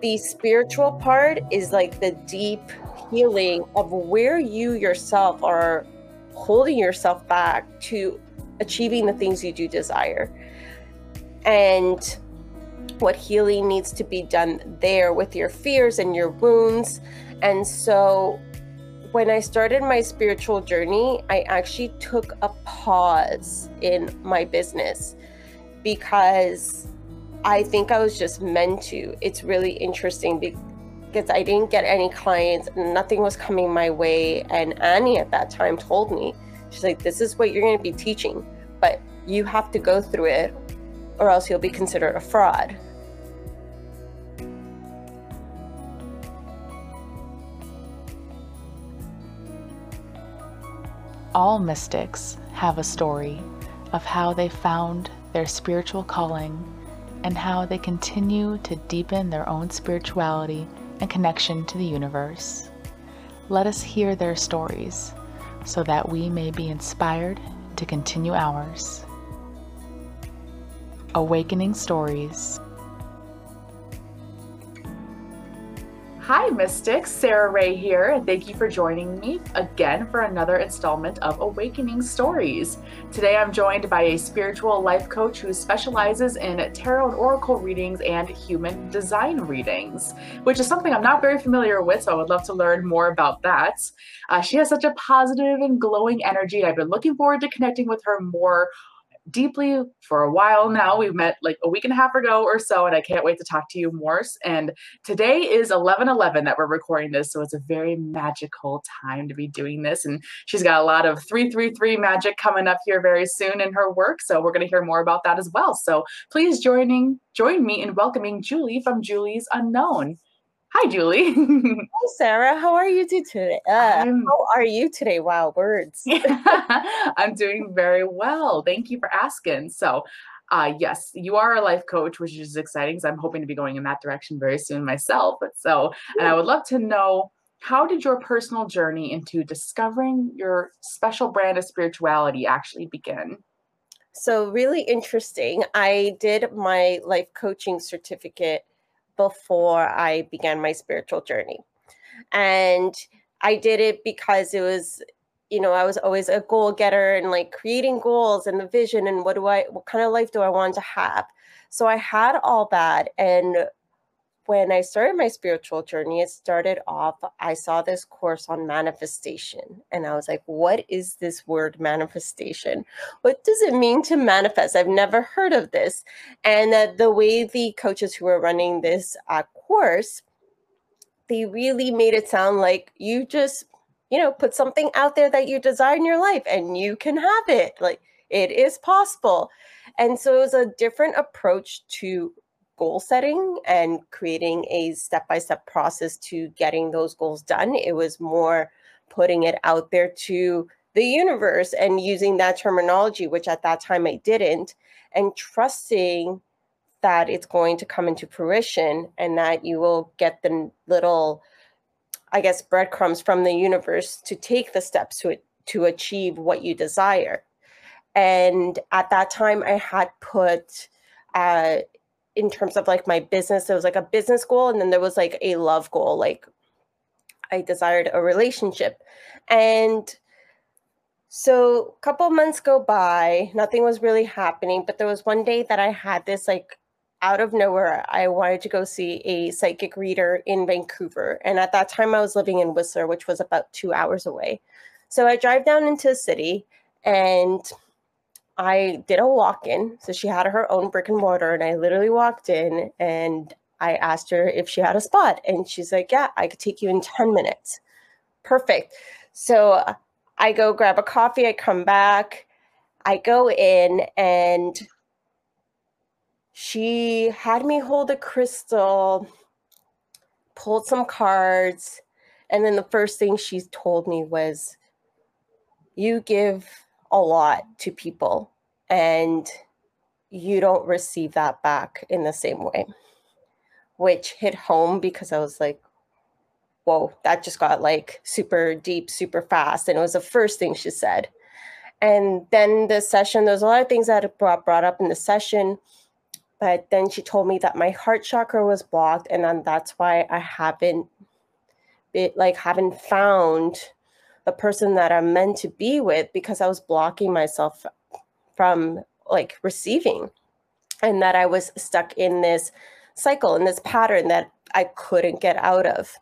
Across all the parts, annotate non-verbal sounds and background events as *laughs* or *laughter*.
the spiritual part is like the deep healing of where you yourself are holding yourself back to achieving the things you do desire. And what healing needs to be done there with your fears and your wounds. And so when I started my spiritual journey, I actually took a pause in my business because I think I was just meant to. It's really interesting because I didn't get any clients, nothing was coming my way. And Annie at that time told me, she's like, this is what you're going to be teaching, but you have to go through it or else you'll be considered a fraud. All mystics have a story of how they found their spiritual calling and how they continue to deepen their own spirituality and connection to the universe. Let us hear their stories so that we may be inspired to continue ours. Awakening Stories Hi, Mystics. Sara Rae here, thank you for joining me again for another installment of Awakening Stories. Today I'm joined by a spiritual life coach who specializes in tarot and oracle readings and human design readings, which is something I'm not very familiar with, so I would love to learn more about that. Uh, she has such a positive and glowing energy. I've been looking forward to connecting with her more deeply for a while now. We've met like a week and a half ago or so, and I can't wait to talk to you more. And today is 11 11 that we're recording this, so it's a very magical time to be doing this. And she's got a lot of 333 magic coming up here very soon in her work, so we're going to hear more about that as well. So please joining join me in welcoming Julie from Julie's Unknown. Hi, Julie. *laughs* Hi, Sara. How are you today? Uh, how are you today? Wow, words. *laughs* I'm doing very well. Thank you for asking. So, uh, yes, you are a life coach, which is exciting because I'm hoping to be going in that direction very soon myself. So, and I would love to know how did your personal journey into discovering your special brand of spirituality actually begin? So, really interesting. I did my life coaching certificate before I began my spiritual journey. And I did it because it was, you know, I was always a goal getter and like creating goals and the vision and what do I, what kind of life do I want to have? So I had all that. And when I started my spiritual journey, it started off, I saw this course on manifestation. And I was like, what is this word manifestation? What does it mean to manifest? I've never heard of this. And uh, the way the coaches who were running this uh, course, they really made it sound like you just, you know, put something out there that you desire in your life and you can have it. Like it is possible. And so it was a different approach to goal setting and creating a step by step process to getting those goals done. It was more putting it out there to the universe and using that terminology, which at that time I didn't, and trusting that it's going to come into fruition and that you will get the little, I guess, breadcrumbs from the universe to take the steps to, to achieve what you desire. And at that time, I had put uh, in terms of like my business there was like a business goal and then there was like a love goal like i desired a relationship. And so a couple months go by nothing was really happening but there was one day that i had this like out of nowhere i wanted to go see a psychic reader in vancouver and at that time i was living in whistler which was about two hours away. So i drive down into the city and I did a walk in. So she had her own brick and mortar, and I literally walked in and I asked her if she had a spot. And she's like, Yeah, I could take you in 10 minutes. Perfect. So I go grab a coffee, I come back, I go in, and she had me hold a crystal, pulled some cards, and then the first thing she told me was, You give a lot to people and you don't receive that back in the same way which hit home because i was like whoa that just got like super deep super fast and it was the first thing she said. And then the session there's a lot of things that brought brought up in the session but then she told me that my heart chakra was blocked and then that's why i haven't been like haven't found the person that i'm meant to be with because i was blocking myself from like receiving and that i was stuck in this cycle in this pattern that i couldn't get out of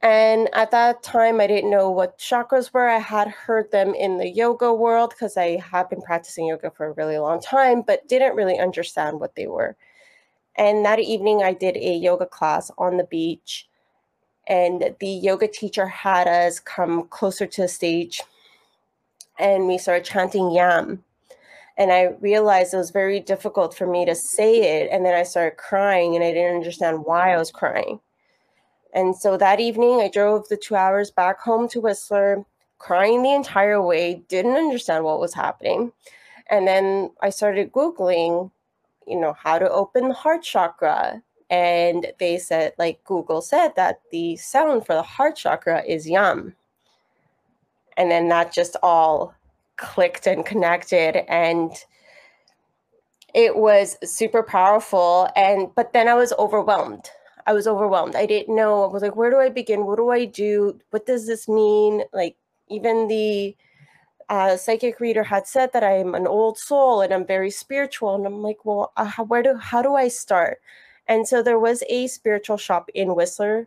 and at that time, I didn't know what chakras were. I had heard them in the yoga world because I have been practicing yoga for a really long time, but didn't really understand what they were. And that evening, I did a yoga class on the beach. And the yoga teacher had us come closer to the stage and we started chanting yam. And I realized it was very difficult for me to say it. And then I started crying and I didn't understand why I was crying. And so that evening, I drove the two hours back home to Whistler, crying the entire way, didn't understand what was happening. And then I started Googling, you know, how to open the heart chakra. And they said, like Google said, that the sound for the heart chakra is yam. And then that just all clicked and connected. And it was super powerful. And, but then I was overwhelmed I was overwhelmed. I didn't know. I was like, where do I begin? What do I do? What does this mean? Like, even the uh, psychic reader had said that I'm an old soul and I'm very spiritual. And I'm like, well, uh, where do how do I start? And so there was a spiritual shop in Whistler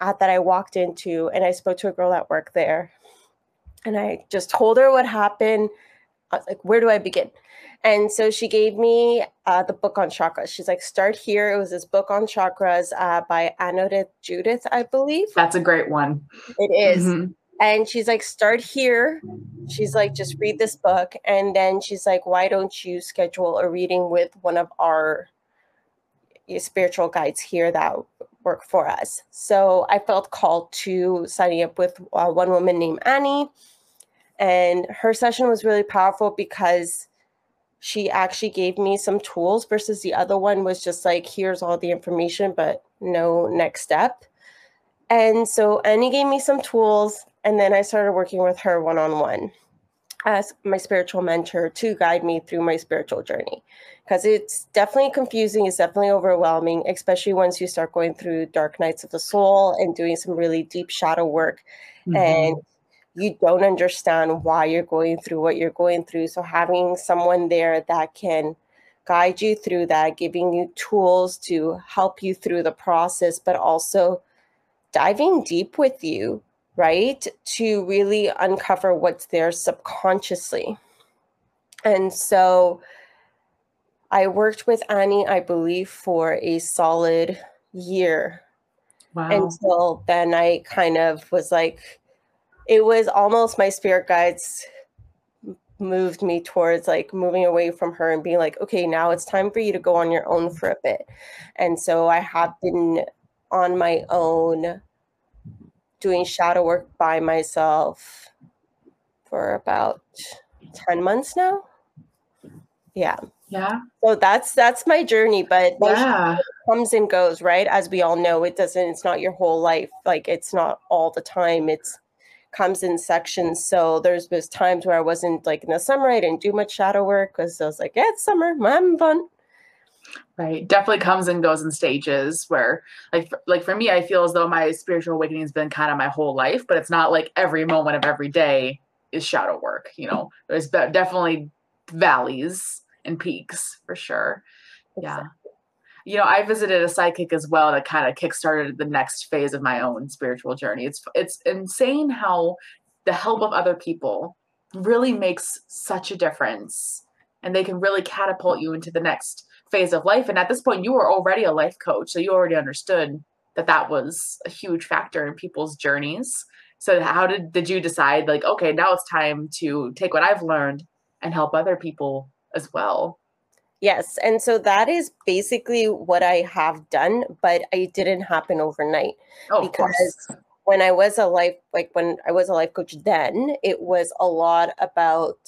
uh, that I walked into, and I spoke to a girl at work there, and I just told her what happened. I was like, where do I begin? And so she gave me uh, the book on chakras. She's like, start here. It was this book on chakras uh, by Anodea Judith, I believe. That's a great one. It is. Mm-hmm. And she's like, start here. She's like, just read this book. And then she's like, why don't you schedule a reading with one of our spiritual guides here that work for us? So I felt called to signing up with uh, one woman named Annie. And her session was really powerful because she actually gave me some tools versus the other one was just like here's all the information but no next step and so annie gave me some tools and then i started working with her one-on-one as my spiritual mentor to guide me through my spiritual journey because it's definitely confusing it's definitely overwhelming especially once you start going through dark nights of the soul and doing some really deep shadow work mm-hmm. and you don't understand why you're going through what you're going through. So having someone there that can guide you through that, giving you tools to help you through the process, but also diving deep with you, right? To really uncover what's there subconsciously. And so I worked with Annie, I believe, for a solid year. Wow. Until then, I kind of was like, it was almost my spirit guides moved me towards like moving away from her and being like, okay, now it's time for you to go on your own for a bit. And so I have been on my own doing shadow work by myself for about 10 months now. Yeah. Yeah. So that's that's my journey, but yeah. comes and goes, right? As we all know, it doesn't it's not your whole life. Like it's not all the time. It's comes in sections. So there's was times where I wasn't like in the summer, I didn't do much shadow work because I was like, yeah, it's summer, I'm fun. Right. Definitely comes and goes in stages where like like for me, I feel as though my spiritual awakening has been kind of my whole life, but it's not like every moment of every day is shadow work. You know, there's definitely valleys and peaks for sure. Yeah you know, I visited a psychic as well that kind of kickstarted the next phase of my own spiritual journey. It's it's insane how the help of other people really makes such a difference and they can really catapult you into the next phase of life and at this point you were already a life coach so you already understood that that was a huge factor in people's journeys so how did did you decide like okay now it's time to take what i've learned and help other people as well Yes. And so that is basically what I have done, but it didn't happen overnight. Oh, because when I was a life like when I was a life coach then, it was a lot about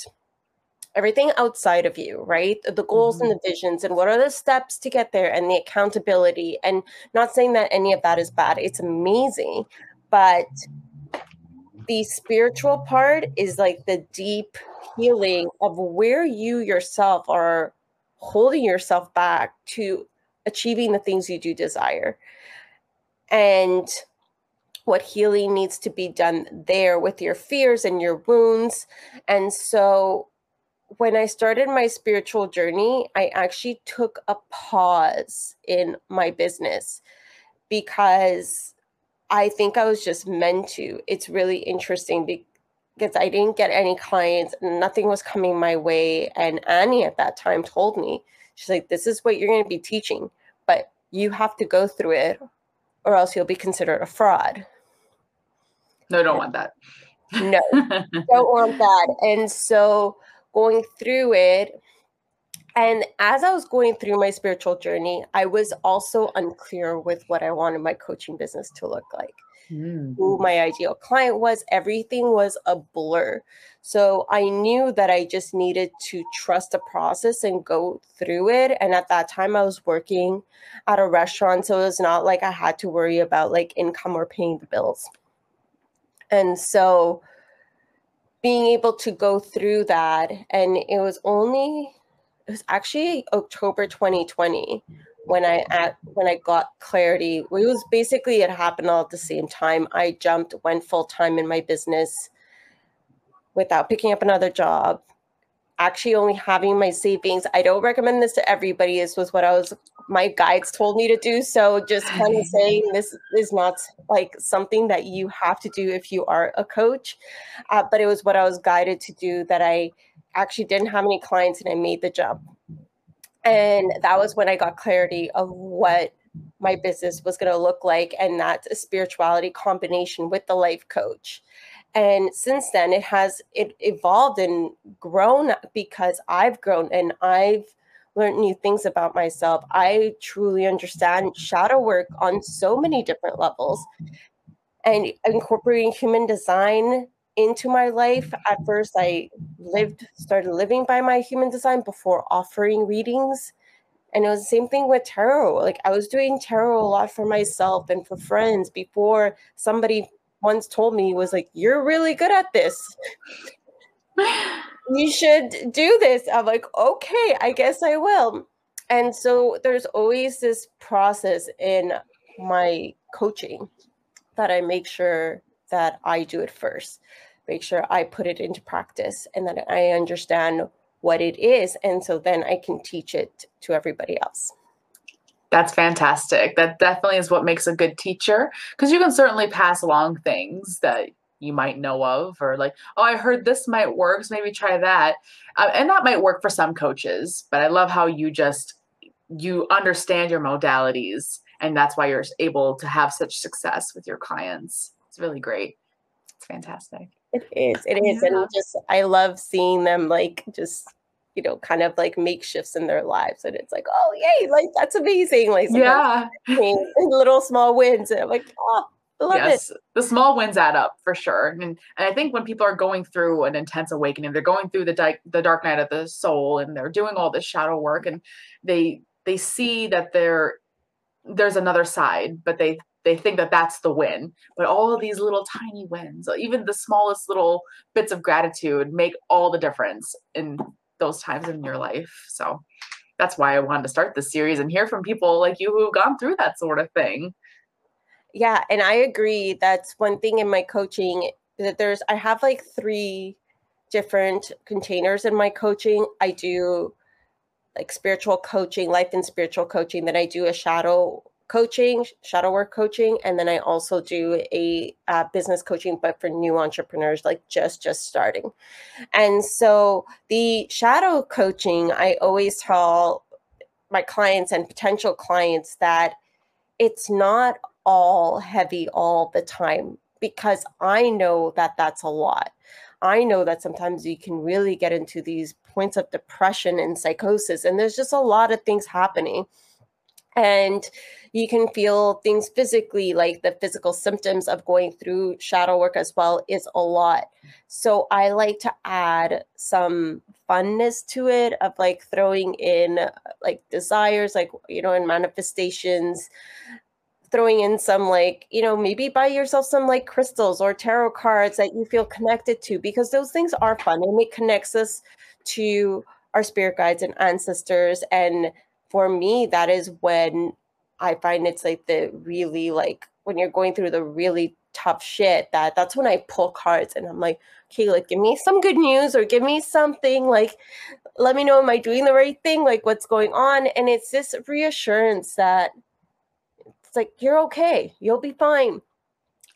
everything outside of you, right? The goals mm-hmm. and the visions and what are the steps to get there and the accountability. And not saying that any of that is bad. It's amazing, but the spiritual part is like the deep healing of where you yourself are holding yourself back to achieving the things you do desire. And what healing needs to be done there with your fears and your wounds. And so when I started my spiritual journey, I actually took a pause in my business because I think I was just meant to. It's really interesting because I didn't get any clients, nothing was coming my way. And Annie at that time told me, she's like, this is what you're going to be teaching, but you have to go through it or else you'll be considered a fraud. No, don't want that. No, *laughs* don't want that. And so going through it, and as I was going through my spiritual journey, I was also unclear with what I wanted my coaching business to look like. Mm. Who my ideal client was, everything was a blur. So I knew that I just needed to trust the process and go through it. And at that time, I was working at a restaurant. So it was not like I had to worry about like income or paying the bills. And so being able to go through that, and it was only it was actually October 2020 when I at when I got clarity. It was basically it happened all at the same time. I jumped, went full time in my business without picking up another job. Actually, only having my savings. I don't recommend this to everybody. This was what I was my guides told me to do. So just kind of saying this is not like something that you have to do if you are a coach, uh, but it was what I was guided to do that I actually didn't have any clients and I made the jump. And that was when I got clarity of what my business was going to look like. And that's a spirituality combination with the life coach. And since then, it has it evolved and grown because I've grown and I've learned new things about myself. I truly understand shadow work on so many different levels and incorporating human design into my life. At first, I lived, started living by my human design before offering readings. And it was the same thing with tarot. Like I was doing tarot a lot for myself and for friends before somebody once told me was like, You're really good at this. you should do this. I'm like, okay, I guess I will. And so there's always this process in my coaching that I make sure that I do it first make sure I put it into practice and that I understand what it is. And so then I can teach it to everybody else. That's fantastic. That definitely is what makes a good teacher because you can certainly pass along things that you might know of or like oh i heard this might work so maybe try that uh, and that might work for some coaches but i love how you just you understand your modalities and that's why you're able to have such success with your clients it's really great it's fantastic it is. It is. Yeah. And just I love seeing them like just you know, kind of like make shifts in their lives. And it's like, oh yay, like that's amazing. Like yeah. *laughs* little small wins. And I'm like, oh, love yes, it. the small wins add up for sure. And, and I think when people are going through an intense awakening, they're going through the di- the dark night of the soul, and they're doing all this shadow work, and they they see that there there's another side, but they they think that that's the win but all of these little tiny wins even the smallest little bits of gratitude make all the difference in those times in your life. So that's why i wanted to start this series and hear from people like you who've gone through that sort of thing. Yeah and i agree. That's one thing in my coaching that there's i have like three different containers in my coaching. I do like spiritual coaching life and spiritual coaching then i do a shadow coaching, shadow work coaching, and then I also do a uh, business coaching, but for new entrepreneurs, like just just starting. And so the shadow coaching, I always tell my clients and potential clients that it's not all heavy all the time because I know that that's a lot. I know that sometimes you can really get into these points of depression and psychosis, and there's just a lot of things happening. And you can feel things physically, like the physical symptoms of going through shadow work as well, is a lot. So I like to add some funness to it of like throwing in uh, like desires, like, you know, in manifestations, throwing in some like you know maybe buy yourself some like crystals or tarot cards that you feel connected to because those things are fun and it connects us to our spirit guides and ancestors. And for me, that is when I find it's like the really like when you're going through the really tough shit that that's when I pull cards and I'm like, okay, like give me some good news or give me something like let me know am I doing the right thing? Like what's going on? And it's this reassurance that it's like you're okay, you'll be fine.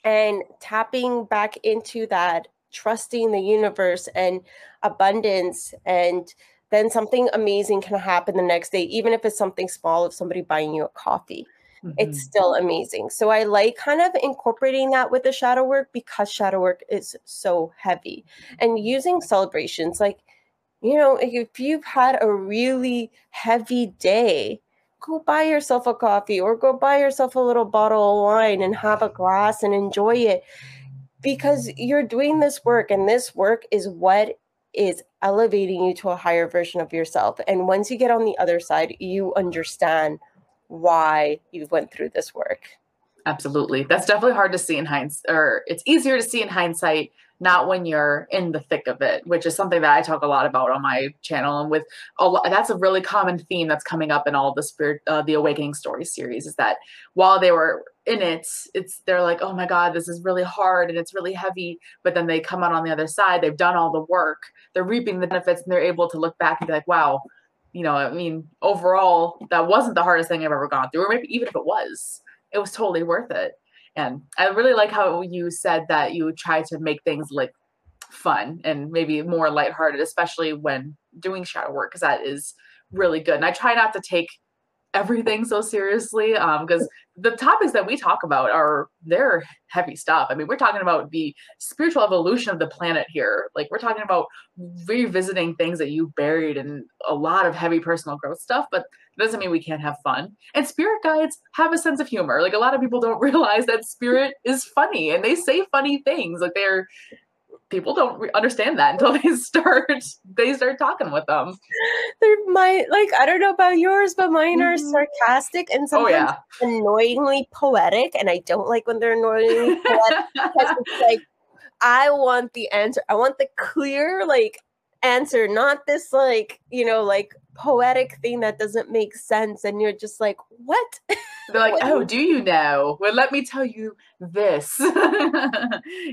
And tapping back into that, trusting the universe and abundance and then something amazing can happen the next day, even if it's something small of somebody buying you a coffee. Mm-hmm. It's still amazing. So I like kind of incorporating that with the shadow work because shadow work is so heavy and using celebrations like, you know, if you've had a really heavy day, go buy yourself a coffee or go buy yourself a little bottle of wine and have a glass and enjoy it because you're doing this work and this work is what is elevating you to a higher version of yourself and once you get on the other side you understand why you went through this work. Absolutely. That's definitely hard to see in hindsight or it's easier to see in hindsight not when you're in the thick of it which is something that i talk a lot about on my channel and with a lot that's a really common theme that's coming up in all the spirit uh, the awakening story series is that while they were in it it's they're like oh my god this is really hard and it's really heavy but then they come out on the other side they've done all the work they're reaping the benefits and they're able to look back and be like wow you know i mean overall that wasn't the hardest thing i've ever gone through or maybe even if it was it was totally worth it and i really like how you said that you try to make things like fun and maybe more lighthearted especially when doing shadow work because that is really good. And i try not to take everything so seriously because um, the topics that we talk about are they're heavy stuff. I mean we're talking about the spiritual evolution of the planet here. Like we're talking about revisiting things that you buried and a lot of heavy personal growth stuff but it doesn't mean we can't have fun and spirit guides have a sense of humor like a lot of people don't *laughs* realize that spirit is funny and they say funny things like they're people don't re- understand that until *laughs* they start they start talking with them. They're my like I don't know about yours, but mine are mm-hmm. sarcastic and sometimes oh, yeah. annoyingly poetic, and I don't like when they're annoyingly poetic because it's *laughs* like I want the answer. I want the clear like answer, not this like you know like poetic thing that doesn't make sense and you're just like what? *laughs* They're like oh do you know? Well let me tell you this. *laughs*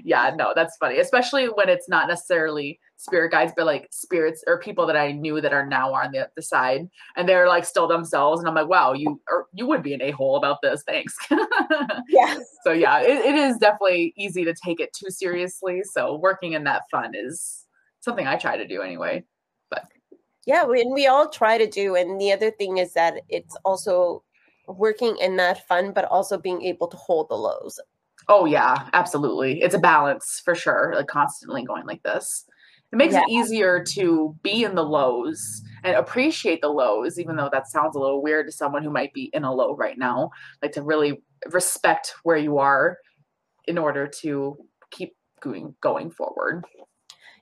Yeah no that's funny especially when it's not necessarily spirit guides but like spirits or people that i knew that are now on the, the side and they're like still themselves and i'm like wow you or you would be an a-hole about this thanks. *laughs* Yeah so yeah it, it is definitely easy to take it too seriously so working in that fun is something i try to do anyway But yeah, and we all try to do. And the other thing is that it's also working in that fun, but also being able to hold the lows. Oh yeah, absolutely. It's a balance for sure. Like constantly going like this. It makes yeah. it easier to be in the lows and appreciate the lows, even though that sounds a little weird to someone who might be in a low right now. Like to really respect where you are in order to keep going going forward.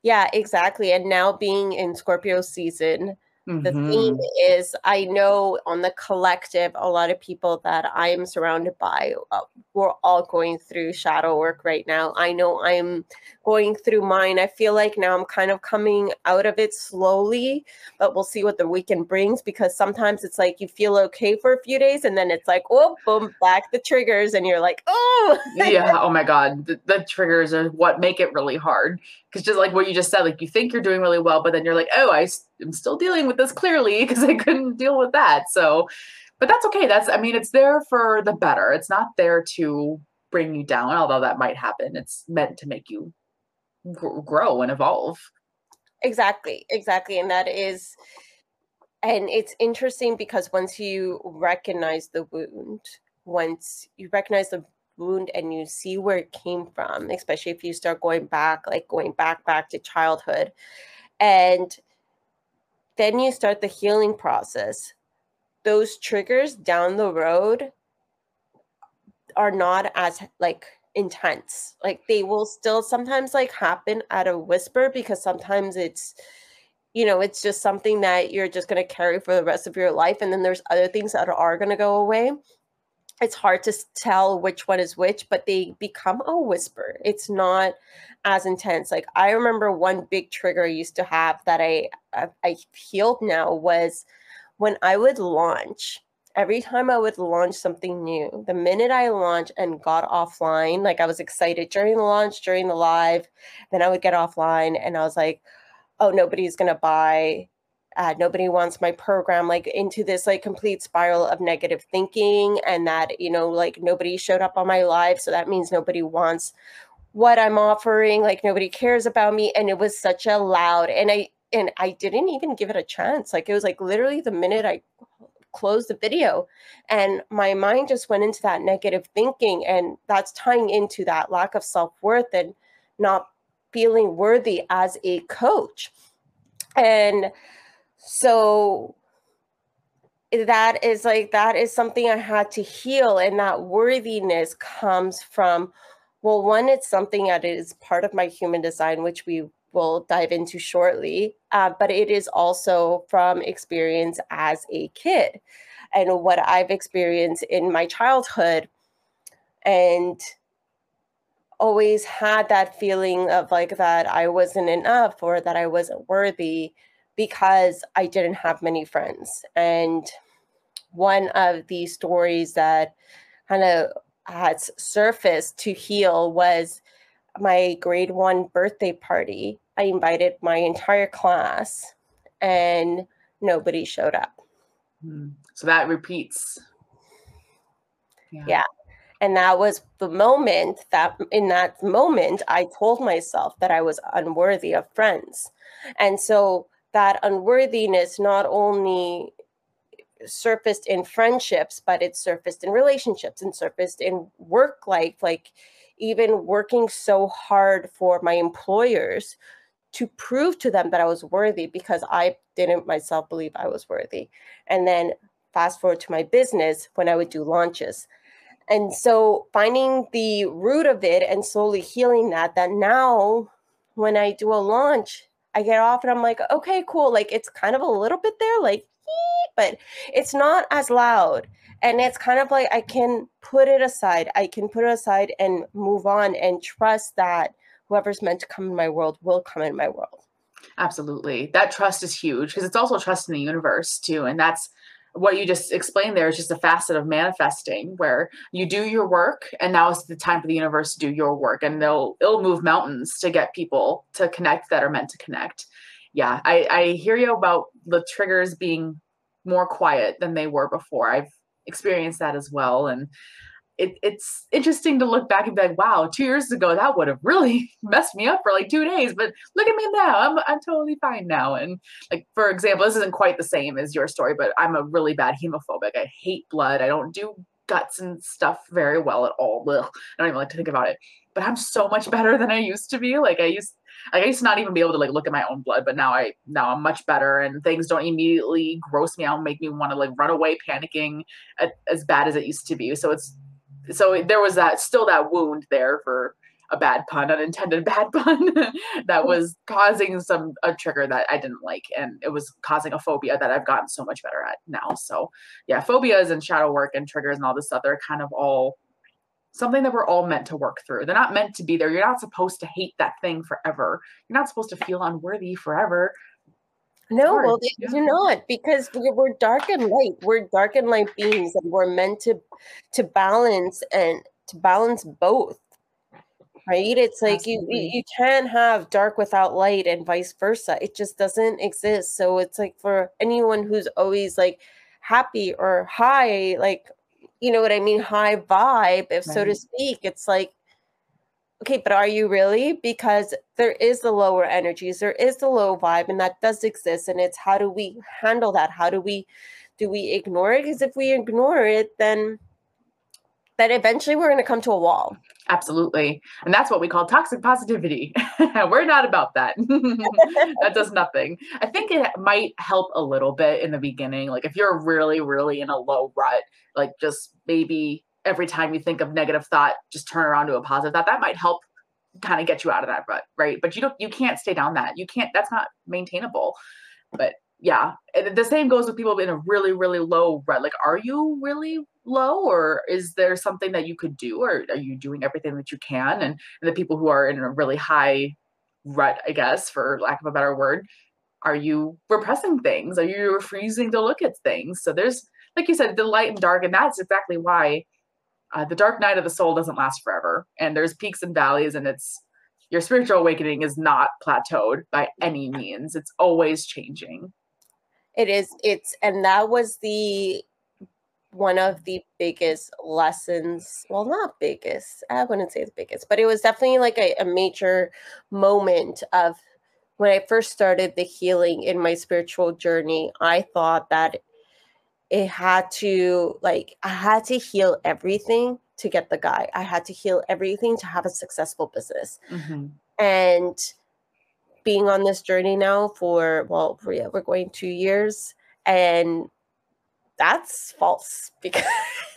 Yeah, exactly. And now being in Scorpio season, Mm-hmm. The theme mm-hmm. is I know on the collective, a lot of people that I am surrounded by, uh, we're all going through shadow work right now. I know I'm going through mine. I feel like now I'm kind of coming out of it slowly, but we'll see what the weekend brings because sometimes it's like you feel okay for a few days and then it's like, oh, boom, back the triggers, and you're like, oh. *laughs* yeah. Oh my God. The, the triggers are what make it really hard. Because just like what you just said, like you think you're doing really well, but then you're like, oh, I am still dealing with this clearly because I couldn't deal with that. So, but that's okay. That's, I mean, it's there for the better. It's not there to bring you down, although that might happen. It's meant to make you grow and evolve. Exactly. Exactly. And that is, and it's interesting because once you recognize the wound, once you recognize the wound and you see where it came from, especially if you start going back, like going back, back to childhood. And then you start the healing process. Those triggers down the road are not as like intense. Like they will still sometimes like happen at a whisper because sometimes it's you know, it's just something that you're just going to carry for the rest of your life and then there's other things that are going to go away it's hard to tell which one is which, but they become a whisper. It's not as intense. Like I remember one big trigger I used to have that I I, I healed now was when I would launch. Every time I would launch something new, the minute I launched and got offline, like I was excited during the launch, during the live, then I would get offline and I was like, oh, nobody's gonna buy uh, nobody wants my program like into this like complete spiral of negative thinking and that you know like nobody showed up on my live so that means nobody wants what i'm offering like nobody cares about me and it was such a loud and i and i didn't even give it a chance like it was like literally the minute i closed the video and my mind just went into that negative thinking and that's tying into that lack of self-worth and not feeling worthy as a coach. And so that is like that is something i had to heal and that worthiness comes from well one it's something that is part of my human design which we will dive into shortly uh, but it is also from experience as a kid and what i've experienced in my childhood and always had that feeling of like that i wasn't enough or that i wasn't worthy because I didn't have many friends. And one of the stories that kind of has surfaced to heal was my grade one birthday party. I invited my entire class and nobody showed up. Hmm. So that repeats. Yeah. yeah. And that was the moment that in that moment I told myself that I was unworthy of friends. And so that unworthiness not only surfaced in friendships, but it surfaced in relationships and surfaced in work life, like even working so hard for my employers to prove to them that I was worthy because I didn't myself believe I was worthy. And then fast forward to my business when I would do launches. And so finding the root of it and slowly healing that, that now when I do a launch, I get off and I'm like, okay, cool. Like it's kind of a little bit there, like, but it's not as loud. And it's kind of like I can put it aside. I can put it aside and move on and trust that whoever's meant to come in my world will come in my world. Absolutely. That trust is huge because it's also trust in the universe too. And that's what you just explained there is just a facet of manifesting where you do your work and now is the time for the universe to do your work. And they'll it'll move mountains to get people to connect that are meant to connect. Yeah i i hear you about the triggers being more quiet than they were before. I've experienced that as well. And it, it's interesting to look back and be like, wow, two years ago that would have really *laughs* messed me up for like two days. But look at me now, I'm I'm totally fine now. And like for example, this isn't quite the same as your story, but I'm a really bad hemophobic. I hate blood. I don't do guts and stuff very well at all. Ugh, I don't even like to think about it. But I'm so much *laughs* better than I used to be. Like I used like I used to not even be able to like look at my own blood, but now I now I'm much better and things don't immediately gross me out, and make me want to like run away panicking at, as bad as it used to be. So it's so there was that still that wound there for a bad pun, unintended *laughs* bad pun that mm-hmm. was causing some a trigger that I didn't like, and it was causing a phobia that I've gotten so much better at now. So yeah, phobias and shadow work and triggers and all this stuff, they're kind of all something that we're all meant to work through. They're not meant to be there. You're not supposed to hate that thing forever. You're not supposed to feel unworthy forever. No, well, they yeah. do not because we're dark and light. We're dark and light beings, and we're meant to to balance and to balance both. Right? It's like you you can't have dark without light, and vice versa. It just doesn't exist. So it's like for anyone who's always like happy or high, like you know what I mean, high vibe, if right. so to speak. It's like okay, but are you really? Because there is the lower energies, there is the low vibe, and that does exist. And it's how do we handle that? How do we do we ignore it? Because if we ignore it, then then eventually we're going to come to a wall. Absolutely. And that's what we call toxic positivity. *laughs* we're not about that. *laughs* that does nothing. I think it might help a little bit in the beginning. Like if you're really, really in a low rut, like just maybe every time you think of negative thought, just turn around to a positive thought. That might help kind of get you out of that rut, right? But you don't you can't stay down that. You can't that's not maintainable. But yeah, and the same goes with people in a really, really low rut. Like, are you really low, or is there something that you could do, or are you doing everything that you can? And, and the people who are in a really high rut, I guess, for lack of a better word, are you repressing things? Are you refusing to look at things? So there's, like you said, the light and dark, and that's exactly why uh, the dark night of the soul doesn't last forever, and there's peaks and valleys, and it's your spiritual awakening is not plateaued by any means. It's always changing. It is. It's and that was the one of the biggest lessons. Well, not biggest. I wouldn't say the biggest, but it was definitely like a, a major moment of when I first started the healing in my spiritual journey. I thought that it had to like I had to heal everything to get the guy. I had to heal everything to have a successful business. Mm-hmm. And being on this journey now for well yeah, we're going two years and that's false *laughs* because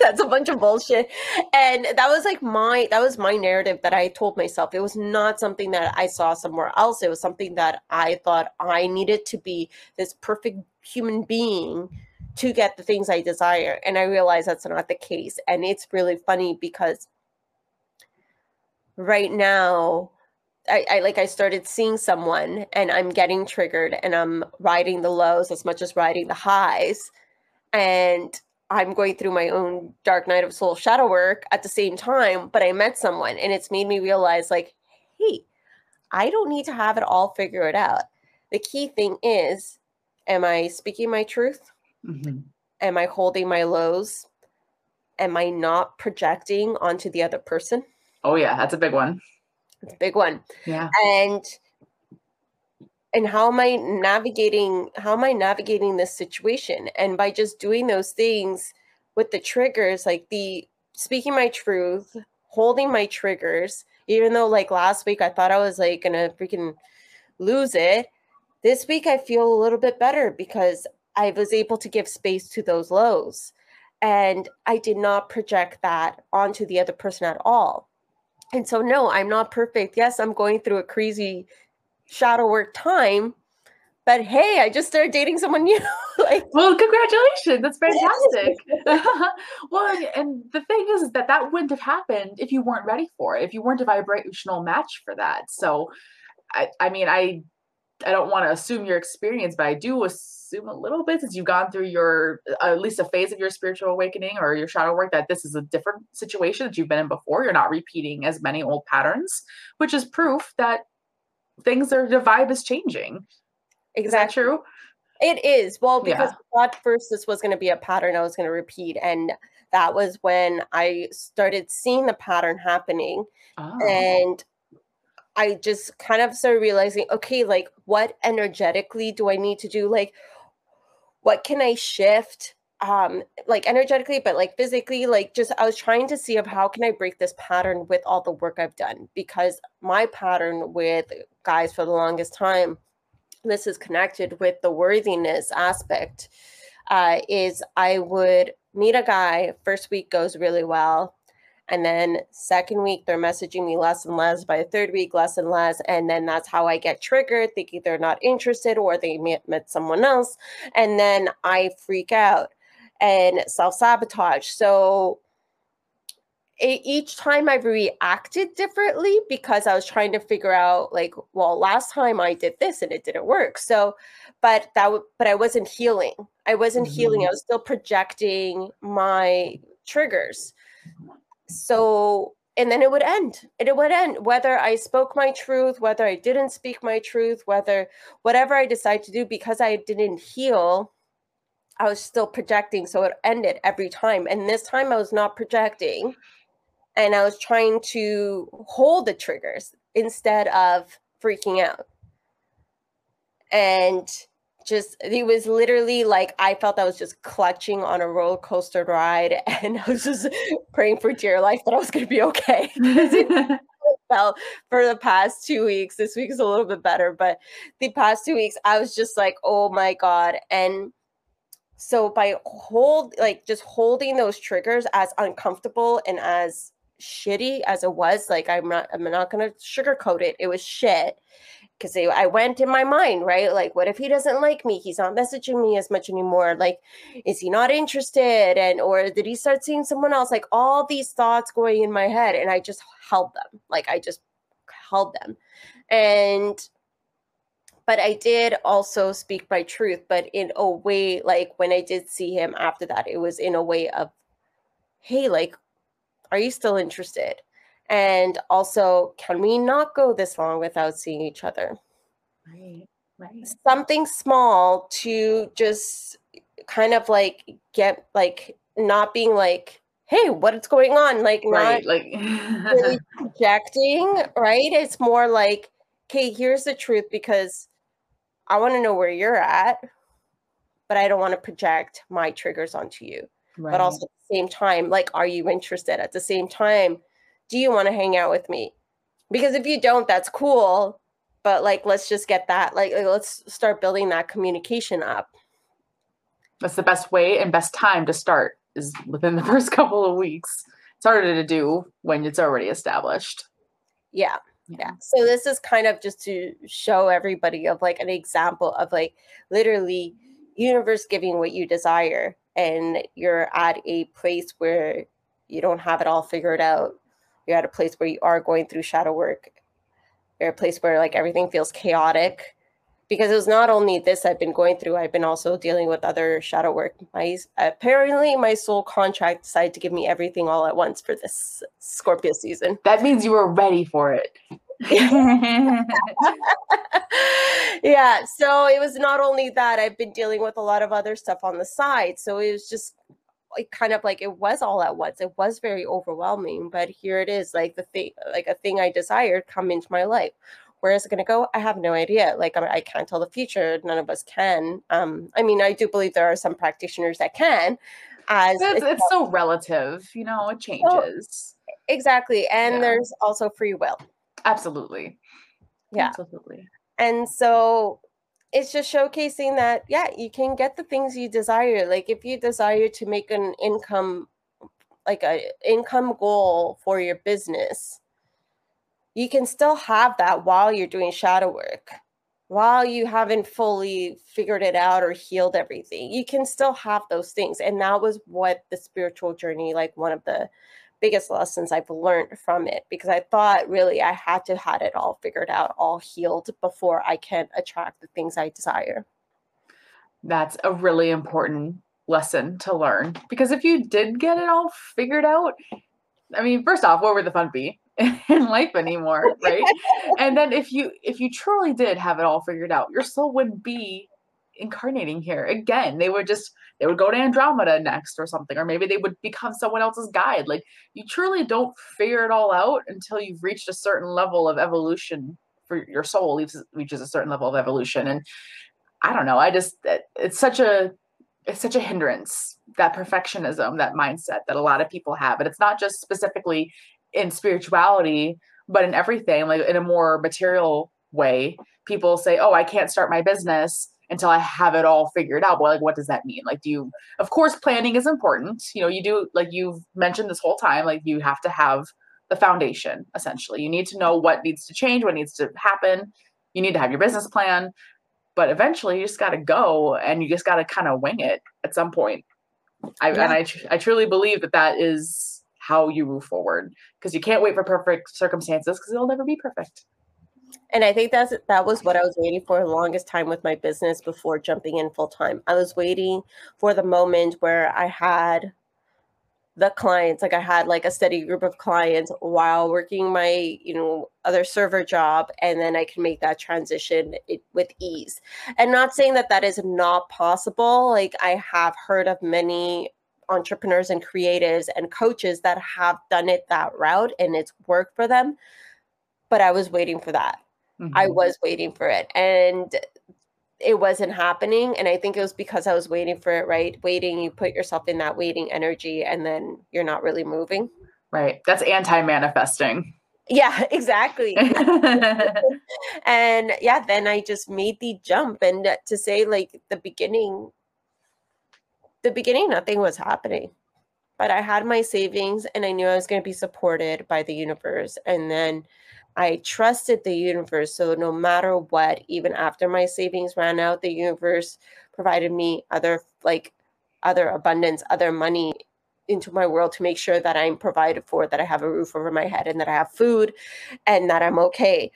that's a bunch of bullshit and that was like my that was my narrative that i told myself it was not something that i saw somewhere else it was something that i thought i needed to be this perfect human being to get the things i desire and i realize that's not the case and it's really funny because right now I, I, like I started seeing someone and I'm getting triggered and I'm riding the lows as much as riding the highs. And I'm going through my own dark night of soul shadow work at the same time, but I met someone and it's made me realize like, hey, I don't need to have it all figured out. The key thing is, am I speaking my truth? Mm-hmm. Am I holding my lows? Am I not projecting onto the other person? Oh yeah, that's a big one. It's a big one. Yeah. And and how am I navigating how am I navigating this situation? And by just doing those things with the triggers, like the speaking my truth, holding my triggers, even though like last week I thought I was like gonna freaking lose it. This week I feel a little bit better because I was able to give space to those lows. And I did not project that onto the other person at all. And so, no, I'm not perfect. Yes, I'm going through a crazy shadow work time, but hey, I just started dating someone *laughs* new. like, well, congratulations. That's fantastic. *laughs* well, and the thing is, is that that wouldn't have happened if you weren't ready for it, if you weren't a vibrational match for that. So, I, I mean, I I don't want to assume your experience, but I do assume a little bit since you've gone through your uh, at least a phase of your spiritual awakening or your shadow work that this is a different situation that you've been in before. You're not repeating as many old patterns, which is proof that things are the vibe is changing. Exactly. Is that true? It is. Well, because yeah. I thought first this was going to be a pattern I was going to repeat. And that was when I started seeing the pattern happening. Oh. And I just kind of started realizing, okay, like what energetically do I need to do? Like, what can I shift? Um, like energetically, but like physically, like just I was trying to see of how can I break this pattern with all the work I've done because my pattern with guys for the longest time, this is connected with the worthiness aspect. Uh, is I would meet a guy, first week goes really well and then second week, they're messaging me less and less. By the third week, less and less. And then that's how I get triggered, thinking they're not interested or they met, someone else. And then I freak out and self sabotage. So each time I reacted differently because I was trying to figure out, like, well, last time I did this and it didn't work. So, but that, w- but I wasn't healing. I wasn't mm-hmm. healing. I was still projecting my triggers so and then it would end it would end whether i spoke my truth whether i didn't speak my truth whether whatever i decide to do because i didn't heal i was still projecting so it ended every time. And this time i was not projecting and i was trying to hold the triggers instead of freaking out. And just it was literally like I felt I was just clutching on a roller coaster ride *laughs* and I was just praying for dear life that I was gonna be okay. *laughs* *laughs* felt for the past two weeks. This week is a little bit better, but the past two weeks I was just like, oh my God. And so by hold like just holding those triggers as uncomfortable and as shitty as it was, like I'm not I'm not gonna sugarcoat it, it was shit because I went in my mind, right? Like, what if he doesn't like me? He's not messaging me as much anymore. Like, is he not interested? And or did he start seeing someone else? Like all these thoughts going in my head, and I just held them. Like I just held them, and but I did also speak my truth, but in a way, like when I did see him after that, it was in a way of, hey, like, are you still interested? And also, can we not go this long without seeing each other? Right, right. Something small to just kind of like get like not being like, hey, what's going on? Like Right, not like really *laughs* projecting, right? It's more like, okay, here's the truth because I want to know where you're at, but I don't want to project my triggers onto you. right. But also at the same time, like, are you interested? At the same time, do you want to hang out with me? Because if you don't, that's cool. But like, let's just get that, like, like, let's start building that communication up. that's the best way and best time to start is within the *laughs* first couple of weeks. It's harder to do when it's already established. Yeah. Yeah. So this is kind of just to show everybody of like an example of like literally universe giving what you desire and you're at a place where you don't have it all figured out. You're at a place where you are going through shadow work. You're a place where like everything feels chaotic because it was not only this I've been going through, I've been also dealing with other shadow work. My apparently my soul contract decided to give me everything all at once for this Scorpio season. That means you were ready for it. *laughs* yeah so it was not only that i've been dealing with a lot of other stuff on the side so it was just like kind of like it was all at once it was very overwhelming but here it is like the thing like a thing i desired come into my life where is it going to go i have no idea like I, I can't tell the future none of us can um i mean i do believe there are some practitioners that can as it's, it's so relative, you know, it changes. exactly and Yeah. there's also free will Absolutely. Yeah. Absolutely. and so it's just showcasing that yeah you can get the things you desire like if you desire to make an income like a income goal for your business you can still have that while you're doing shadow work while you haven't fully figured it out or healed everything you can still have those things and that was what the spiritual journey like one of the biggest lessons I've learned from it because I thought really I had to had it all figured out, all healed before I can attract the things I desire. That's a really important lesson to learn because if you did get it all figured out, I mean, first off, what would the fun be *laughs* in life anymore, right? *laughs* and then if you if you truly did have it all figured out, your soul wouldn't be incarnating here again. They would just they would go to Andromeda next or something, or maybe they would become someone else's guide. Like you truly don't figure it all out until you've reached a certain level of evolution for your soul reaches, reaches a certain level of evolution. And I don't know, I just it- it's such a it's such a hindrance that perfectionism, that mindset that a lot of people have. And it's not just specifically in spirituality, but in everything, like in a more material way. People say, "Oh, I can't start my business until I have it all figured out." Well, like what does that mean? Like do you of course planning is important. You know, you do like you've mentioned this whole time, like you have to have the foundation essentially. You need to know what needs to change, what needs to happen. You need to have your business plan, but eventually you just got to go and you just got to kind of wing it at some point. I Yeah. and I tr- I truly believe that that is how you move forward because you can't wait for perfect circumstances because it'll never be perfect. And I think that's that was what I was waiting for the longest time with my business before jumping in full time. I was waiting for the moment where I had the clients, like I had like a steady group of clients while working my, you know, other server job, and then I can make that transition it, with ease. And not saying that that is not possible. Like I have heard of many entrepreneurs and creatives and coaches that have done it that route and it's worked for them. But I was waiting for that. I Mhm. was waiting for it and it wasn't happening. And I think it was because I was waiting for it, right? Waiting, you put yourself in that waiting energy and then you're not really moving. right. That's anti-manifesting. Yeah, *laughs* exactly. *laughs* and yeah, then I just made the jump. And to say, like, the beginning, the beginning, nothing was happening. But I had my savings and I knew I was going to be supported by the universe. And then I trusted the universe. So no matter what, even after my savings ran out, the universe provided me other like other abundance, other money into my world to make sure that I'm provided for, that I have a roof over my head and that I have food and that I'm okay.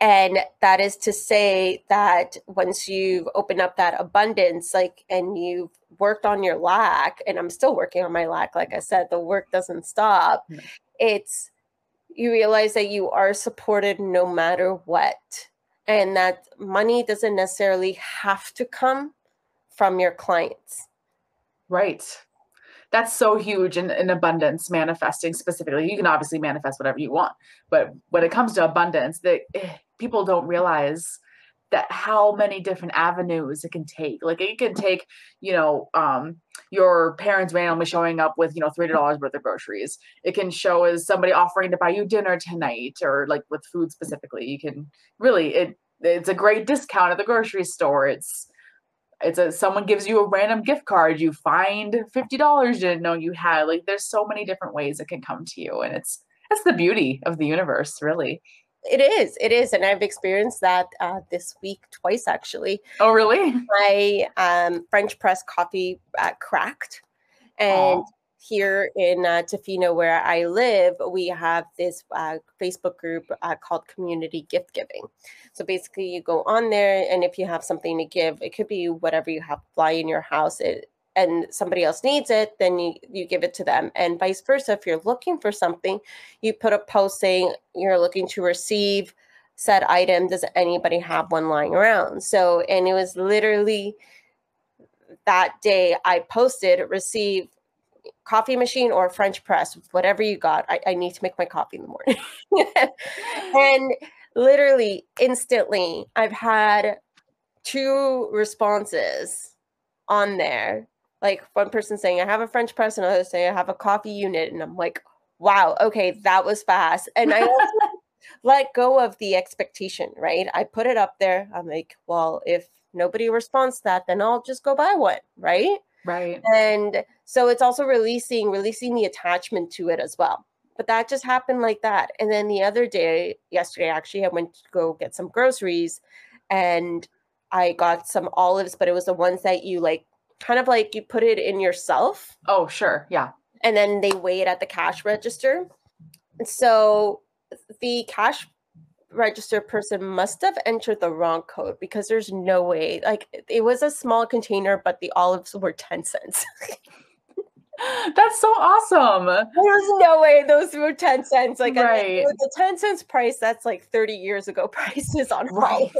And that is to say that once you've opened up that abundance, like, and you've worked on your lack, and I'm still working on my lack, like I said, the work doesn't stop. Mm-hmm. It's, you realize that you are supported no matter what. And that money doesn't necessarily have to come from your clients. Right that's so huge in, in abundance manifesting specifically you can obviously manifest whatever you want but when it comes to abundance that eh, people don't realize that how many different avenues it can take. Like it can take you know um your parents randomly showing up with you know $3 worth of groceries. It can show as somebody offering to buy you dinner tonight or like with food specifically. You can really it it's a great discount at the grocery store. It's it's a someone gives you a random gift card you find $50 you didn't know you had. Like there's so many different ways it can come to you and it's that's the beauty of the universe really it is it is and i've experienced that uh, this week twice actually. Oh really? My um, french press coffee uh, cracked and Aww here in uh, Tofino, where I live, we have this uh, Facebook group uh, called Community Gift Giving. So basically, you go on there, and if you have something to give, it could be whatever you have fly in your house, it, and somebody else needs it, then you, you give it to them. And vice versa, if you're looking for something, you put a post saying you're looking to receive said item. Does anybody have one lying around? So, and it was literally that day I posted, receive coffee machine or French press, whatever you got. I, I need to make my coffee in the morning. *laughs* and literally instantly, I've had two responses on there. Like one person saying, I have a French press, and another saying, I have a coffee unit. And I'm like, wow, okay, that was fast. And I also *laughs* let go of the expectation, right? I put it up there. I'm like, well, if nobody responds to that, then I'll just go buy one, right? Right. And so it's also releasing releasing the attachment to it as well. But that just happened like that. And then the other day, yesterday actually, I went to go get some groceries and I got some olives, but it was the ones that you like kind of like you put it in yourself. Oh, sure. Yeah. And then they weigh it at the cash register. And so the cash register person must have entered the wrong code because there's no way like it was a small container but the olives were 10 cents *laughs* that's so awesome there's no way those were 10 cents like right. the 10 cents price that's like 30 years ago *laughs* prices on right.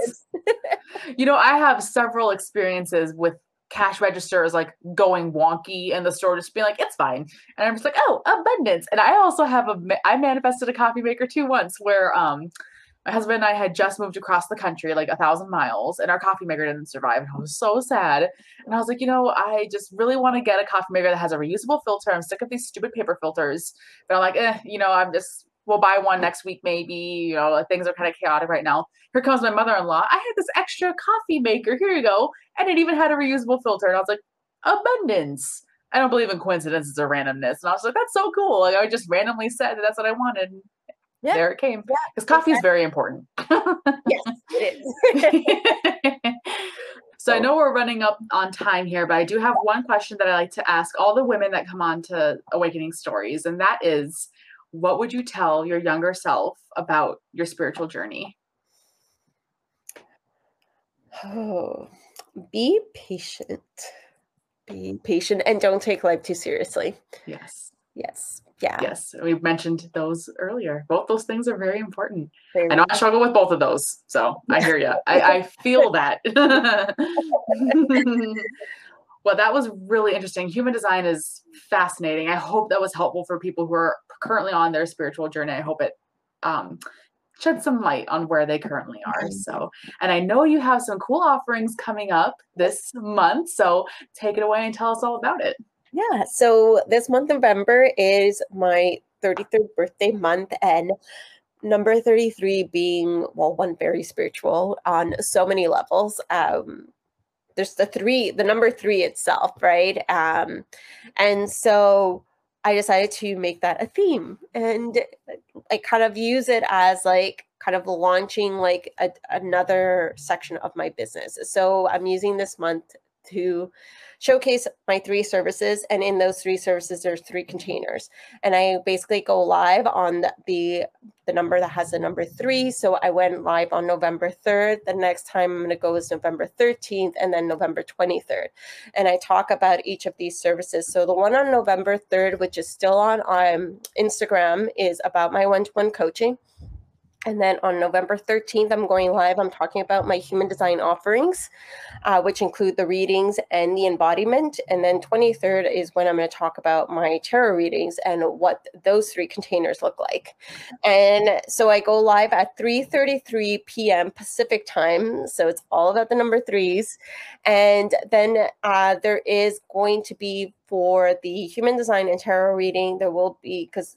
*laughs* you know i have several experiences with cash register is like going wonky and the store just being like it's fine and i'm just like oh abundance and i also have a i manifested a coffee maker too once where um my husband and I had just moved across the country, like a thousand miles, and our coffee maker didn't survive. And I was so sad. And I was like, you know, I just really want to get a coffee maker that has a reusable filter. I'm sick of these stupid paper filters. But I'm like, eh, you know, I'm just, we'll buy one next week, maybe. You know, things are kind of chaotic right now. Here comes my mother in law. I had this extra coffee maker. Here you go. And it even had a reusable filter. And I was like, abundance. I don't believe in coincidences or randomness. And I was like, that's so cool. Like I just randomly said that that's what I wanted yeah. there it came. Because yeah, coffee exactly. is very important. yes, it is. *laughs* so I know we're running up on time here, but I do have one question that I like to ask all the women that come on to Awakening Stories, and that is what would you tell your younger self about your spiritual journey? Oh, be patient. Be patient and don't take life too seriously. Yes. Yes yeah yes we mentioned those earlier both those things are very important very i know i struggle with both of those so i hear you I, I feel that *laughs* well that was really interesting human design is fascinating i hope that was helpful for people who are currently on their spiritual journey i hope it um, shed some light on where they currently are mm-hmm. so and i know you have some cool offerings coming up this month so take it away and tell us all about it yeah. So this month, November, is my 33rd birthday month. And number 33 being, well, one very spiritual on so many levels. Um, there's the three, the number three itself, right? Um, and so I decided to make that a theme and I kind of use it as like kind of launching like a, another section of my business. So I'm using this month to showcase my three services and in those three services there's three containers. And i basically go live on the the number that has the number three. So i went live on november 3rd the next time i'm going to go is november 13th and then november 23rd and i talk about each of these services. So the one on november 3rd which is still on um, instagram is about my one-to-one coaching and then on November 13th, I'm going live. I'm talking about my human design offerings, uh, which include the readings and the embodiment. And then 23rd is when I'm going to talk about my tarot readings and what those three containers look like. And so I go live at 3:33 p.m. Pacific time. So it's all about the number threes. And then uh, there is going to be for the human design and tarot reading, there will be because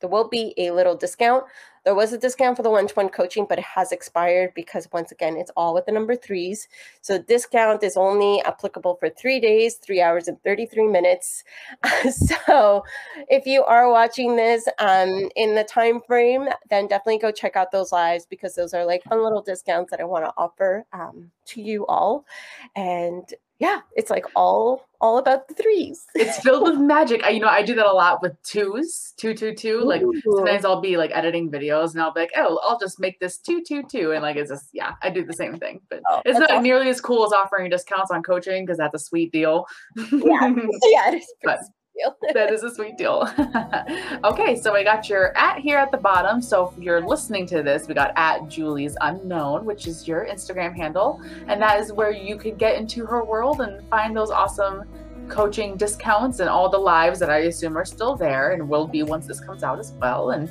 there will be a little discount there was a discount for the one-to-one coaching, but it has expired because once again, it's all with the number threes. So discount is only applicable for three days, three hours and 33 minutes. *laughs* so if you are watching this um, in the time frame, then definitely go check out those lives because those are like fun little discounts that I want to offer um, to you all. And yeah, it's like all all about the threes. *laughs* it's filled with magic. I, you know, I do that a lot with twos, two, two, two. Like sometimes I'll be like editing videos and I'll be like, oh, I'll just make this two, two, two, and like it's just yeah, I do the same thing. But oh, it's not awesome. nearly as cool as offering discounts on coaching because that's a sweet deal. Yeah, *laughs* yeah, it is. but, deal. *laughs* that is a sweet deal. *laughs* okay, so we got your at here at the bottom. So if you're listening to this, we got at Julie's Unknown, which is your Instagram handle. And that is where you could get into her world and find those awesome coaching discounts and all the lives that I assume are still there and will be once this comes out as well. And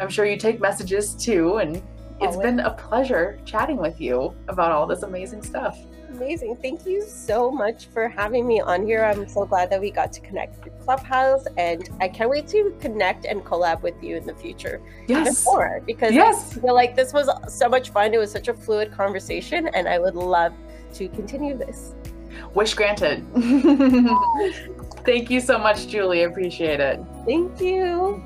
I'm sure you take messages too. And it's been a pleasure chatting with you about all this amazing stuff amazing. Thank you so much for having me on here. I'm so glad that we got to connect through Clubhouse, and I can't wait to connect and collab with you in the future. Yes. more, because yes. I feel like this was so much fun. It was such a fluid conversation, and I would love to continue this. Wish granted. *laughs* Thank you so much, Julie. Appreciate it. Thank you.